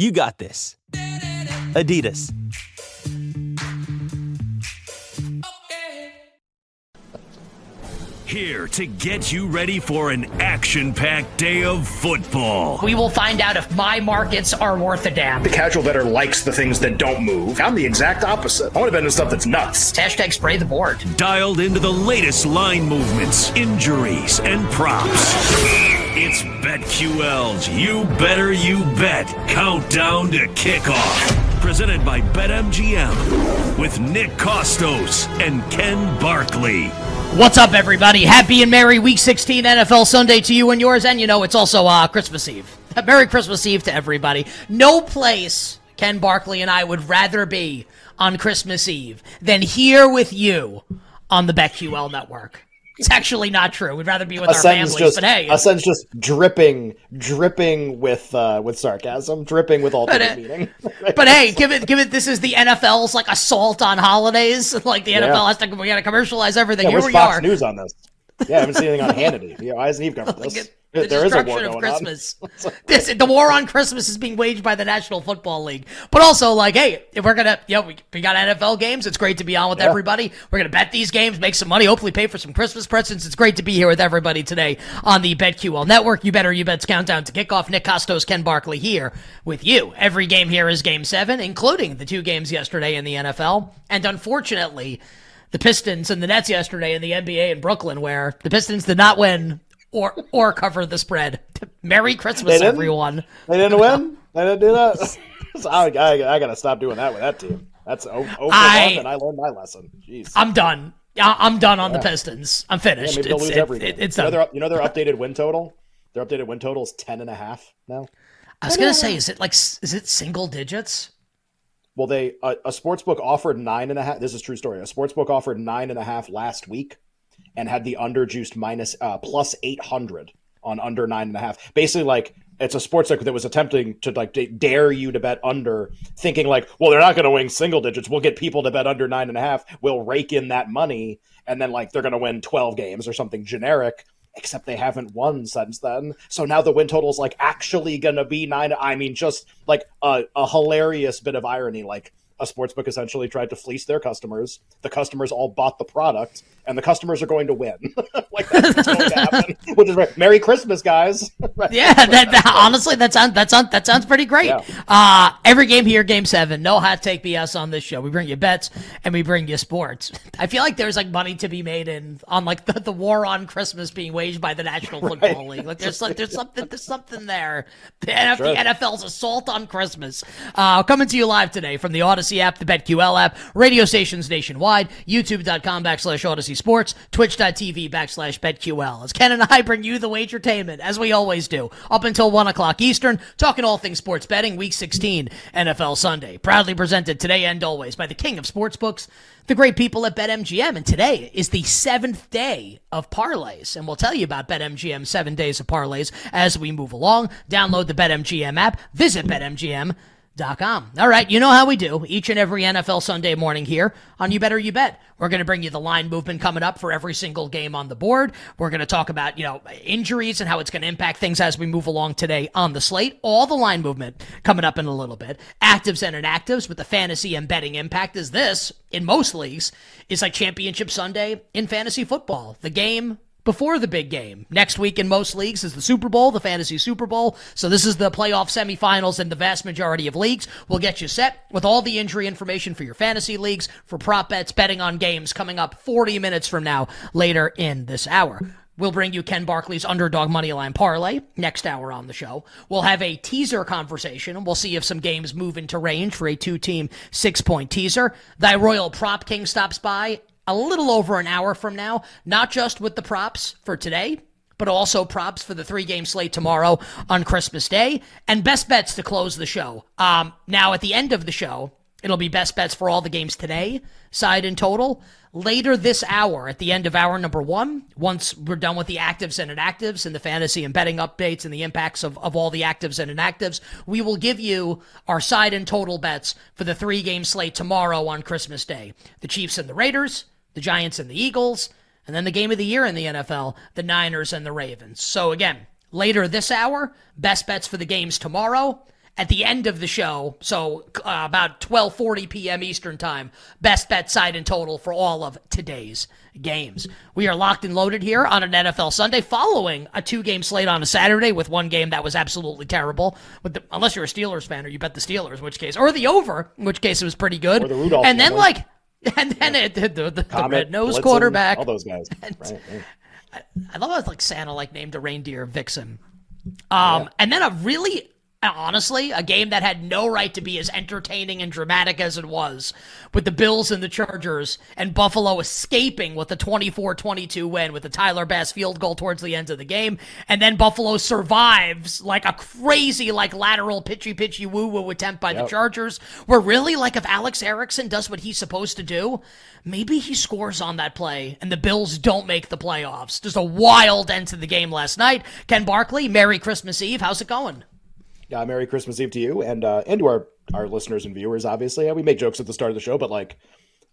You got this. Adidas. Here to get you ready for an action packed day of football. We will find out if my markets are worth a damn. The casual better likes the things that don't move. I'm the exact opposite. I want to bet on stuff that's nuts. Hashtag spray the board. Dialed into the latest line movements, injuries, and props. It's BetQL's You Better You Bet Countdown to Kickoff. Presented by BetMGM with Nick Kostos and Ken Barkley. What's up, everybody? Happy and Merry Week 16 NFL Sunday to you and yours. And you know, it's also uh, Christmas Eve. Merry Christmas Eve to everybody. No place Ken Barkley and I would rather be on Christmas Eve than here with you on the BetQL network. It's actually not true. We'd rather be with our families, just, but hey, a sentence just dripping, dripping with uh, with sarcasm, dripping with uh, meaning. But hey, give it, give it. This is the NFL's like assault on holidays. Like the NFL Yeah. has to, we got to commercialize everything. yeah, Here we Fox are. News on this? Yeah, I haven't seen anything on Hannity. Yeah, why hasn't he covered this? The there is a war destruction of going Christmas. on. this the war on Christmas is being waged by the National Football League. But also, like, hey, if we're gonna, yeah, we, we got NFL games. It's great to be on with Yeah. everybody. We're gonna bet these games, make some money, hopefully pay for some Christmas presents. It's great to be here with everybody today on the BetQL Network. You better, you bet's countdown to kickoff. Nick Kostos, Ken Barkley here with you. Every game here is Game Seven, including the two games yesterday in the NFL, and unfortunately. The Pistons and the Nets yesterday in the NBA in Brooklyn, where the Pistons did not win or or cover the spread. Merry Christmas, They everyone. They didn't win. They didn't do that. So I, I, I got to stop doing that with that team. That's over, I- and I learned my lesson. Jeez. I'm done. I'm done on the Pistons. I'm yeah, finished. maybe they'll it's, lose it- every it- game. it's you, know done. their, you know their updated win total? Their updated win total is ten and a half now. I was gonna say, is it like is it single digits? Well, they a, a sports book offered nine and a half. This is a true story. A sports book offered nine and a half last week, and had the under juiced minus uh, plus eight hundred on under nine and a half. Basically, like it's a sports book that was attempting to like da- dare you to bet under, thinking like, well, they're not going to win single digits. We'll get people to bet under nine and a half. We'll rake in that money, and then like they're going to win twelve games or something generic. Except they haven't won since then. So now the win total is like actually going to be nine. I mean, just like a, a hilarious bit of irony. Like a sportsbook essentially tried to fleece their customers. The customers all bought the product, and the customers are going to win. like that's going to happen. Which is right. Merry Christmas, guys. Yeah, that, that- honestly, that sounds that sounds that sounds pretty great. Yeah. Uh every game here, game seven. No hot take BS on this show. We bring you bets and we bring you sports. I feel like there's like money to be made in on like the, the war on Christmas being waged by the National Football League. Like there's like, there's something there's something there. The, NF, Sure. the NFL's assault on Christmas. Uh, coming to you live today from the Audacy app, the BetQL app, radio stations nationwide, YouTube.com backslash Audacy Sports, Twitch.tv backslash BetQL. As Ken and I bring you the wagertainment, as we always do, up until 1 o'clock Eastern, talking all things sports betting, Week 16, NFL Sunday. Proudly presented today and always by the king of sportsbooks, the great people at BetMGM. And today is the seventh day of parlays. And we'll tell you about BetMGM seven days of parlays as we move along. Download the BetMGM app, visit BetMGM. Com. All right, you know how we do each and every NFL Sunday morning here on You Better You Bet. We're going to bring you the line movement coming up for every single game on the board. We're going to talk about, you know, injuries and how it's going to impact things as we move along today on the slate. All the line movement coming up in a little bit. Actives and inactives with the fantasy and betting impact is this, in most leagues, is like Championship Sunday in fantasy football. The game before the big game. Next week in most leagues is the Super Bowl, the fantasy Super Bowl. So this is the playoff semifinals in the vast majority of leagues. We'll get you set with all the injury information for your fantasy leagues, for prop bets, betting on games coming up 40 minutes from now later in this hour. We'll bring you Ken Barkley's underdog moneyline parlay next hour on the show. We'll have a teaser conversation and we'll see if some games move into range for a two team six point teaser. Thy Royal Prop King stops by a little over an hour from now, not just with the props for today, but also props for the three game slate tomorrow on Christmas Day and best bets to close the show. Um, now, at the end of the show, it'll be best bets for all the games today, side and total. Later this hour, at the end of hour number one, once we're done with the actives and inactives and the fantasy and betting updates and the impacts of, of all the actives and inactives, we will give you our side and total bets for the three game slate tomorrow on Christmas Day. The Chiefs and the Raiders, the Giants and the Eagles, and then the game of the year in the NFL, the Niners and the Ravens. So again, later this hour, best bets for the games tomorrow. At the end of the show, so uh, about 12:40 p.m. Eastern Time, best bet side and total for all of today's games. We are locked and loaded here on an NFL Sunday, following a two-game slate on a Saturday with one game that was absolutely terrible. With the, unless you're a Steelers fan or you bet the Steelers, in which case, or the over, in which case it was pretty good. Or the Rudolph and then like and then it, the, the, the Comet, red nose quarterback. all those guys. And- Right, right. I love how it's like Santa like named a reindeer Vixen. Um, and then a really honestly a game that had no right to be as entertaining and dramatic as it was with the Bills and the Chargers and Buffalo escaping with a 24-22 win with the Tyler Bass field goal towards the end of the game and then Buffalo survives like a crazy like lateral pitchy pitchy woo woo attempt by the Chargers where really like if Alex Erickson does what he's supposed to do maybe he scores on that play and the Bills don't make the playoffs. Just a wild end to the game last night. Ken Barkley Merry Christmas Eve. How's it going Yeah, Merry Christmas Eve to you and uh, and to our our listeners and viewers. Obviously, we make jokes at the start of the show, but like,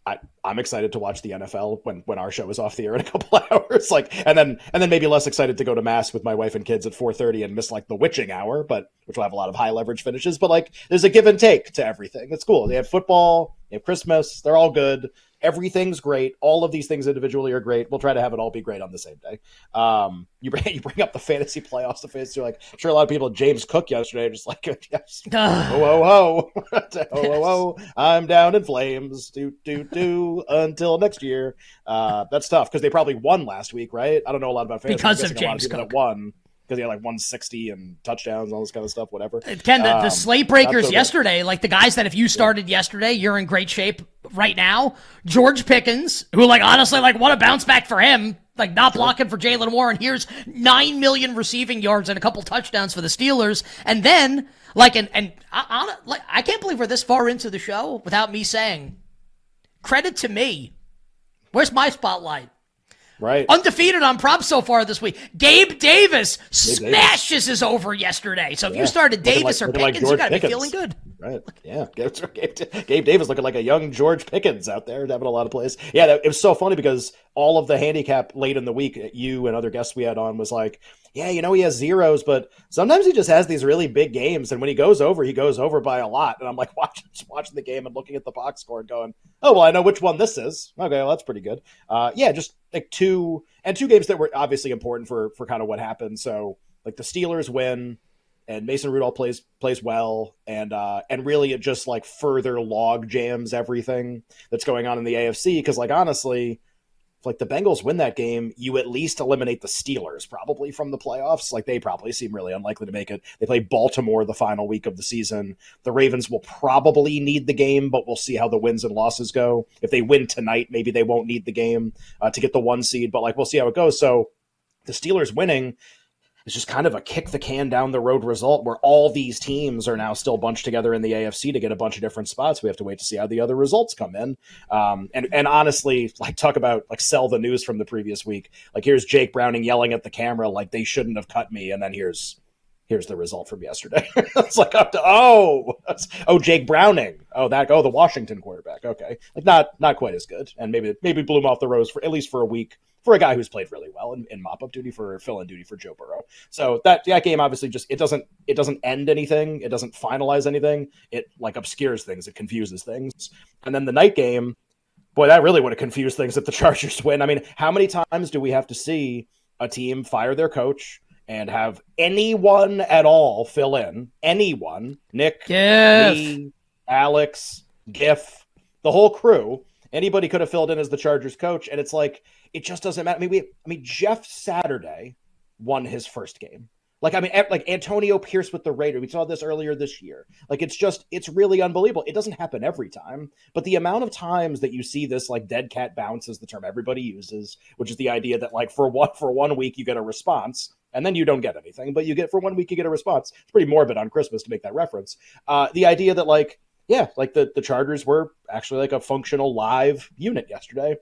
I I'm excited to watch the NFL when when our show is off the air in a couple hours. Like, and then and then maybe less excited to go to mass with my wife and kids at 4:30 and miss like the witching hour, but which will have a lot of high leverage finishes. But like, there's a give and take to everything. It's cool. They have football, they have Christmas. They're all good. Everything's great. All of these things individually are great. We'll try to have it all be great on the same day. Um, you bring you bring up the fantasy playoffs. The fantasy, like I'm sure a lot of people. James Cook yesterday, just like yes, ho ho ho, ho ho ho. I'm down in flames. Do do do until next year. Uh, that's tough because they probably won last week, right? I don't know a lot about fantasy. Because of guessing a lot James Cook. that won because he had like 160 and touchdowns, all this kind of stuff. Whatever. Ken, the, the Um, slate breakers yesterday, like the guys that if you started yesterday, you're in great shape right now. George Pickens, who like honestly, like what a bounce back for him. Like not blocking for Jaylen Warren. Here's nine million receiving yards and a couple touchdowns for the Steelers. And then like and and I, I, like, I can't believe we're this far into the show without me saying credit to me. Where's my spotlight? Right. Undefeated on props so far this week. Gabe Davis smashes his over yesterday. So if you started Davis like- or looking like Pickens, you got to be feeling good. Right. Yeah. Gabe, Gabe, Gabe Davis looking like a young George Pickens out there, having a lot of plays. Yeah, that, it was so funny because all of the handicap late in the week, you and other guests we had on was like, yeah, you know, he has zeros, but sometimes he just has these really big games, and when he goes over, he goes over by a lot. And I'm like watching, watching the game and looking at the box score and going, oh well, I know which one this is. Okay, well that's pretty good. Uh, yeah, just like two and two games that were obviously important for for kind of what happened. So like the Steelers win and Mason Rudolph plays plays well, and uh, and really it just like further log jams everything that's going on in the AFC. Because like honestly, like the Bengals win that game, you at least eliminate the Steelers probably from the playoffs. Like they probably seem really unlikely to make it. They play Baltimore the final week of the season. The Ravens will probably need the game, but we'll see how the wins and losses go. If they win tonight, maybe they won't need the game uh, to get the one seed, but like we'll see how it goes. So the Steelers winning it's just kind of a kick the can down the road result where all these teams are now still bunched together in the AFC to get a bunch of different spots. We have to wait to see how the other results come in. Um, and and honestly, like talk about like sell the news from the previous week. Like here's Jake Browning yelling at the camera like they shouldn't have cut me, and then here's here's the result from yesterday. it's like up to oh oh Jake Browning. Oh that oh the Washington quarterback. Okay. Like not not quite as good. And maybe maybe him off the rose for at least for a week for a guy who's played really well in, in mop up duty for fill in duty for Joe Burrow. So that that game obviously just it doesn't it doesn't end anything. It doesn't finalize anything. It like obscures things. It confuses things. And then the night game boy that really would have confused things if the Chargers win. I mean how many times do we have to see a team fire their coach and have anyone at all fill in, anyone, Nick, Yes. me, Alex, Giff, the whole crew, anybody could have filled in as the Chargers coach, and it's like it just doesn't matter. I mean, we, I mean, Jeff Saturday won his first game. Like I mean, like Antonio Pierce with the Raiders. We saw this earlier this year. Like it's just, it's really unbelievable. It doesn't happen every time, but the amount of times that you see this, like dead cat bounce is the term everybody uses, which is the idea that like for one for one week you get a response and then you don't get anything, but you get for one week you get a response. It's pretty morbid on Christmas to make that reference. Uh, the idea that like yeah, like the the Chargers were actually like a functional live unit yesterday.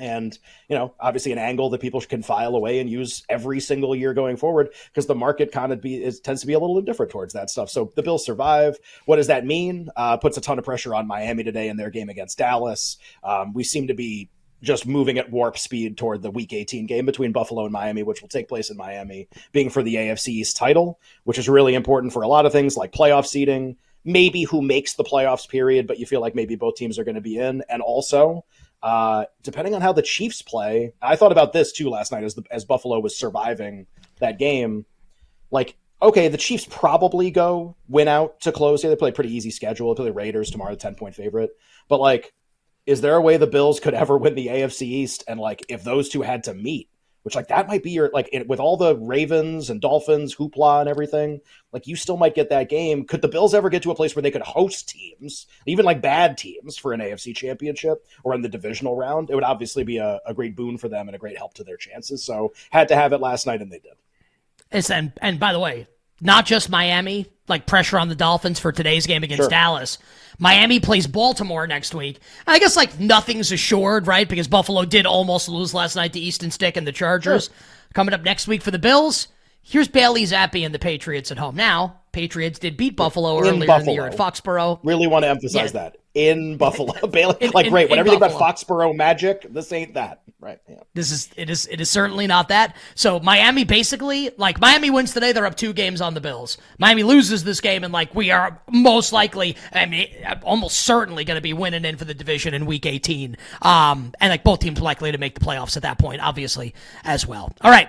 And you know, obviously, an angle that people can file away and use every single year going forward, because the market kind of be is, tends to be a little indifferent towards that stuff. So the Bills survive. What does that mean? Uh, puts a ton of pressure on Miami today in their game against Dallas. Um, we seem to be just moving at warp speed toward the Week 18 game between Buffalo and Miami, which will take place in Miami, being for the AFC East title, which is really important for a lot of things like playoff seeding, maybe who makes the playoffs period, but you feel like maybe both teams are going to be in, and also uh, depending on how the Chiefs play, I thought about this too last night as the, as Buffalo was surviving that game. Like, okay, the Chiefs probably go win out to close. Yeah, they play a pretty easy schedule. They play the Raiders tomorrow, the ten point favorite. But like, is there a way the Bills could ever win the AFC East? And like, if those two had to meet, which like that might be your like it, with all the Ravens and Dolphins hoopla and everything, like you still might get that game. Could the Bills ever get to a place where they could host teams, even like bad teams, for an AFC championship or in the divisional round? It would obviously be a, a great boon for them and a great help to their chances. So had to have it last night, and they did. It's, and, and by the way, not just Miami, like pressure on the Dolphins for today's game against Sure. Dallas. Miami plays Baltimore next week. And I guess like nothing's assured, right? Because Buffalo did almost lose last night to Easton Stick and the Chargers. Coming up next week for the Bills, here's Bailey Zappe and the Patriots at home. Now, Patriots did beat Buffalo In earlier in the year at Foxborough. Really want to emphasize Yeah. that in Buffalo, Bailey. In- like, in- great. Whenever you think about. Foxborough magic, this ain't that, right? Yeah. This is it is it is certainly not that. So Miami basically like Miami wins today, they're up two games on the Bills. Miami loses this game, and like we are most likely, I mean, almost certainly going to be winning in for the division in Week 18. Um, and like both teams likely to make the playoffs at that point, obviously as well. All right.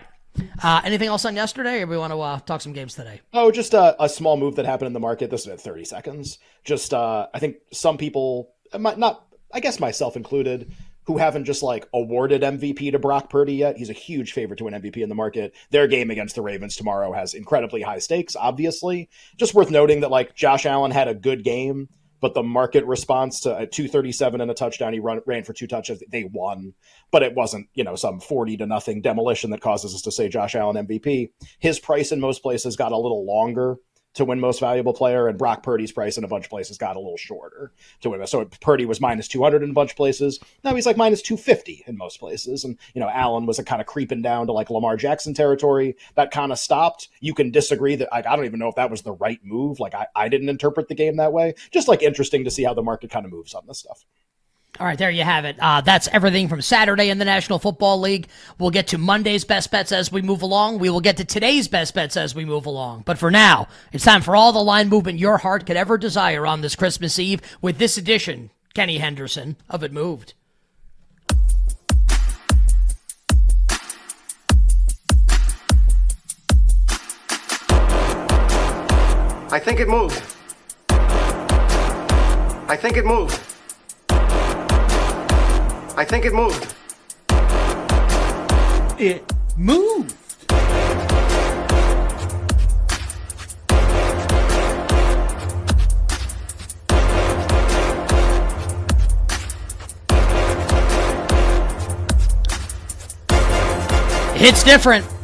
Uh, anything else on yesterday, or we want to uh, talk some games today? Oh, just a, a small move that happened in the market. This is at 30 seconds. Just, uh, I think some people, uh, not, I guess myself included, who haven't just like awarded MVP to Brock Purdy yet. He's a huge favorite to win MVP in the market. Their game against the Ravens tomorrow has incredibly high stakes, obviously. Just worth noting that like Josh Allen had a good game, but the market response to a 237 and a touchdown, he run, ran for two touchdowns. They won, but it wasn't, you know, some 40 to nothing demolition that causes us to say Josh Allen MVP. His price in most places got a little longer to win most valuable player, and Brock Purdy's price in a bunch of places got a little shorter to win. So Purdy was minus 200 in a bunch of places. Now he's like minus 250 in most places. And, you know, Allen was a kind of creeping down to like Lamar Jackson territory. That kind of stopped. You can disagree that like, I don't even know if that was the right move. Like I, I didn't interpret the game that way. Just like interesting to see how the market kind of moves on this stuff. All right, there you have it. Uh, that's everything from Saturday in the National Football League. We'll get to Monday's best bets as we move along. We will get to today's best bets as we move along. But for now, it's time for all the line movement your heart could ever desire on this Christmas Eve with this edition, Kenny Henderson of It Moved. I think it moved. I think it moved. I think it moved. It moved. It's different.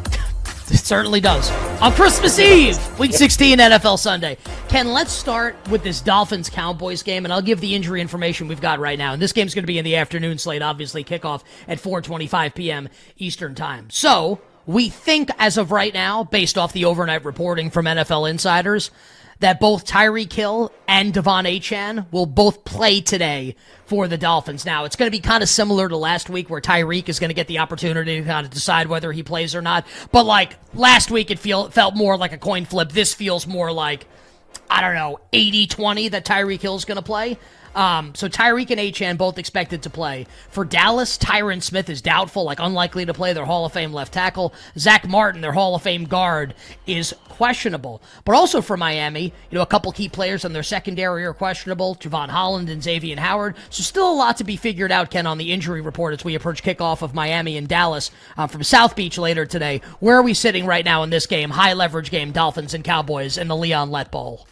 It certainly does. On Christmas Eve, Week 16 NFL Sunday. Ken, let's start with this Dolphins Cowboys game, and I'll give the injury information we've got right now. And this game's going to be in the afternoon slate, obviously, kickoff at 4:25 p.m. Eastern Time. So we think, as of right now, based off the overnight reporting from NFL insiders, that both Tyreek Hill and De'Von Achane will both play today for the Dolphins. Now, it's going to be kind of similar to last week where Tyreek is going to get the opportunity to kind of decide whether he plays or not. But like last week, it feel, felt more like a coin flip. This feels more like, I don't know, 80 20 that Tyreek Hill's going to play. Um, so Tyreek and Achane both expected to play. For Dallas, Tyron Smith is doubtful, like unlikely to play their Hall of Fame left tackle. Zack Martin, their Hall of Fame guard, is questionable. But also for Miami, you know, a couple key players on their secondary are questionable. Jevon Holland and Xavier Howard. So still a lot to be figured out, Ken, on the injury report as we approach kickoff of Miami and Dallas uh, from South Beach later today. Where are we sitting right now in this game? High leverage game, Dolphins and Cowboys in the Leon Lett Bowl.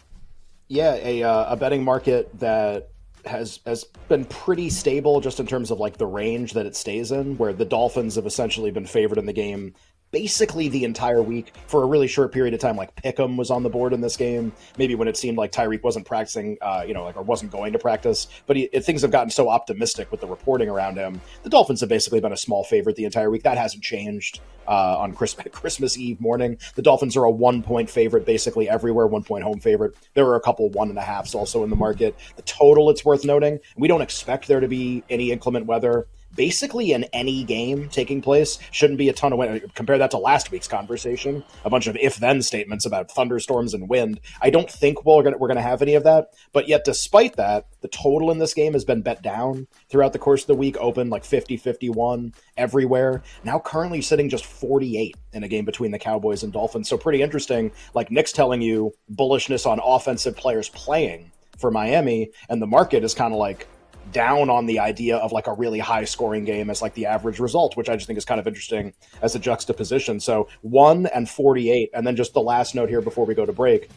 Yeah, a, uh, a betting market that has has been pretty stable just in terms of like the range that it stays in, where the Dolphins have essentially been favored in the game basically the entire week for a really short period of time. Like Pick'em was on the board in this game, maybe when it seemed like Tyreek wasn't practicing, uh, you know, like or wasn't going to practice. But he, things have gotten so optimistic with the reporting around him. The Dolphins have basically been a small favorite the entire week. That hasn't changed uh, on Christmas, Christmas Eve morning. The Dolphins are a one point favorite basically everywhere, one point home favorite. There are a couple one and a halfs also in the market. The total, it's worth noting, we don't expect there to be any inclement weather basically in any game taking place. Shouldn't be a ton of wind. Compare that to last week's conversation, a bunch of if-then statements about thunderstorms and wind. I don't think we're gonna we're gonna have any of that. But yet, despite that, the total in this game has been bet down throughout the course of the week, open like 50-51 everywhere. Now currently sitting just 48 in a game between the Cowboys and Dolphins. So pretty interesting. Like Nick's telling you bullishness on offensive players playing for Miami, and the market is kind of like down on the idea of like a really high scoring game as like the average result, which I just think is kind of interesting as a juxtaposition. So one and 48. And then just the last note here before we go to break.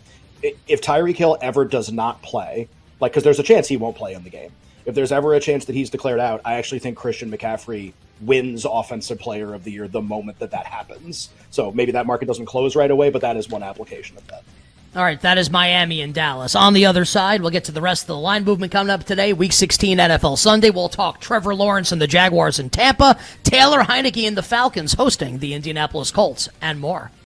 If Tyreek Hill ever does not play, like, because there's a chance he won't play in the game. If there's ever a chance that he's declared out, I actually think Christian McCaffrey wins Offensive Player of the Year the moment that that happens. So maybe that market doesn't close right away, but that is one application of that. All right, that is Miami and Dallas. On the other side, we'll get to the rest of the line movement coming up today. Week 16 NFL Sunday. We'll talk Trevor Lawrence and the Jaguars in Tampa, Taylor Heinicke and the Falcons hosting the Indianapolis Colts, and more.